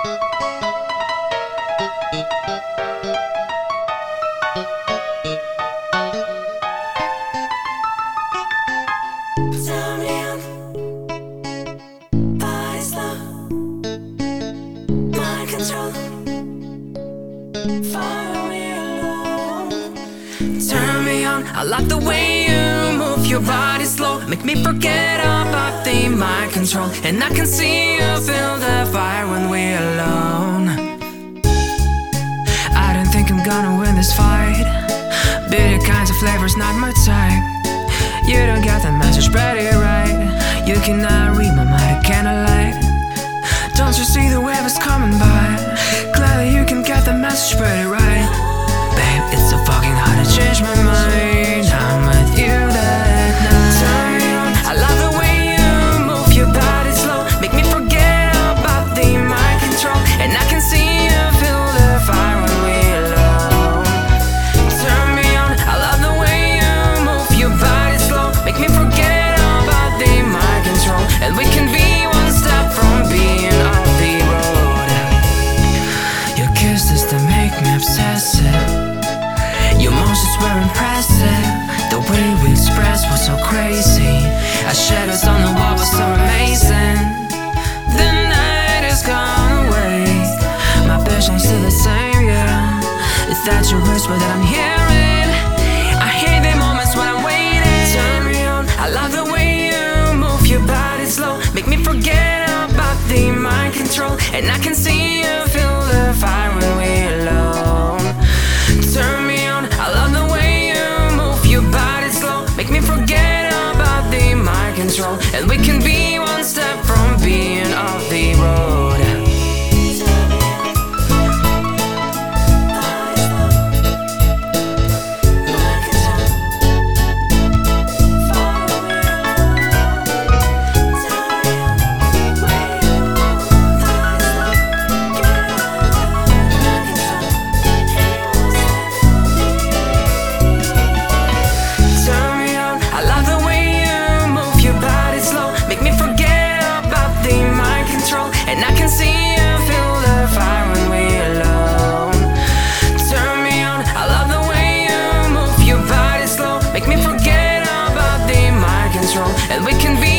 Turn me on. By slow my control Follow me alone Turn me on I like the way you move your body slow. Make me forget about the mind control. And I can see you feel the fire flavors, not my type. You don't get the message pretty right. You cannot read my mind, I cannot lie. Don't you see the wave is coming by? Clearly, you can get the message pretty right. Impressive. The way we expressed was so crazy. Our shadows on the wall were so amazing. The night is gone away. My vision's still the same, yeah. Is that your whisper that I'm hearing? I hate the moments when I'm waiting. Turn me on. I love the way you move your body slow. Make me forget about the mind control. And I can control. And we can be one step from being off the road. and we can be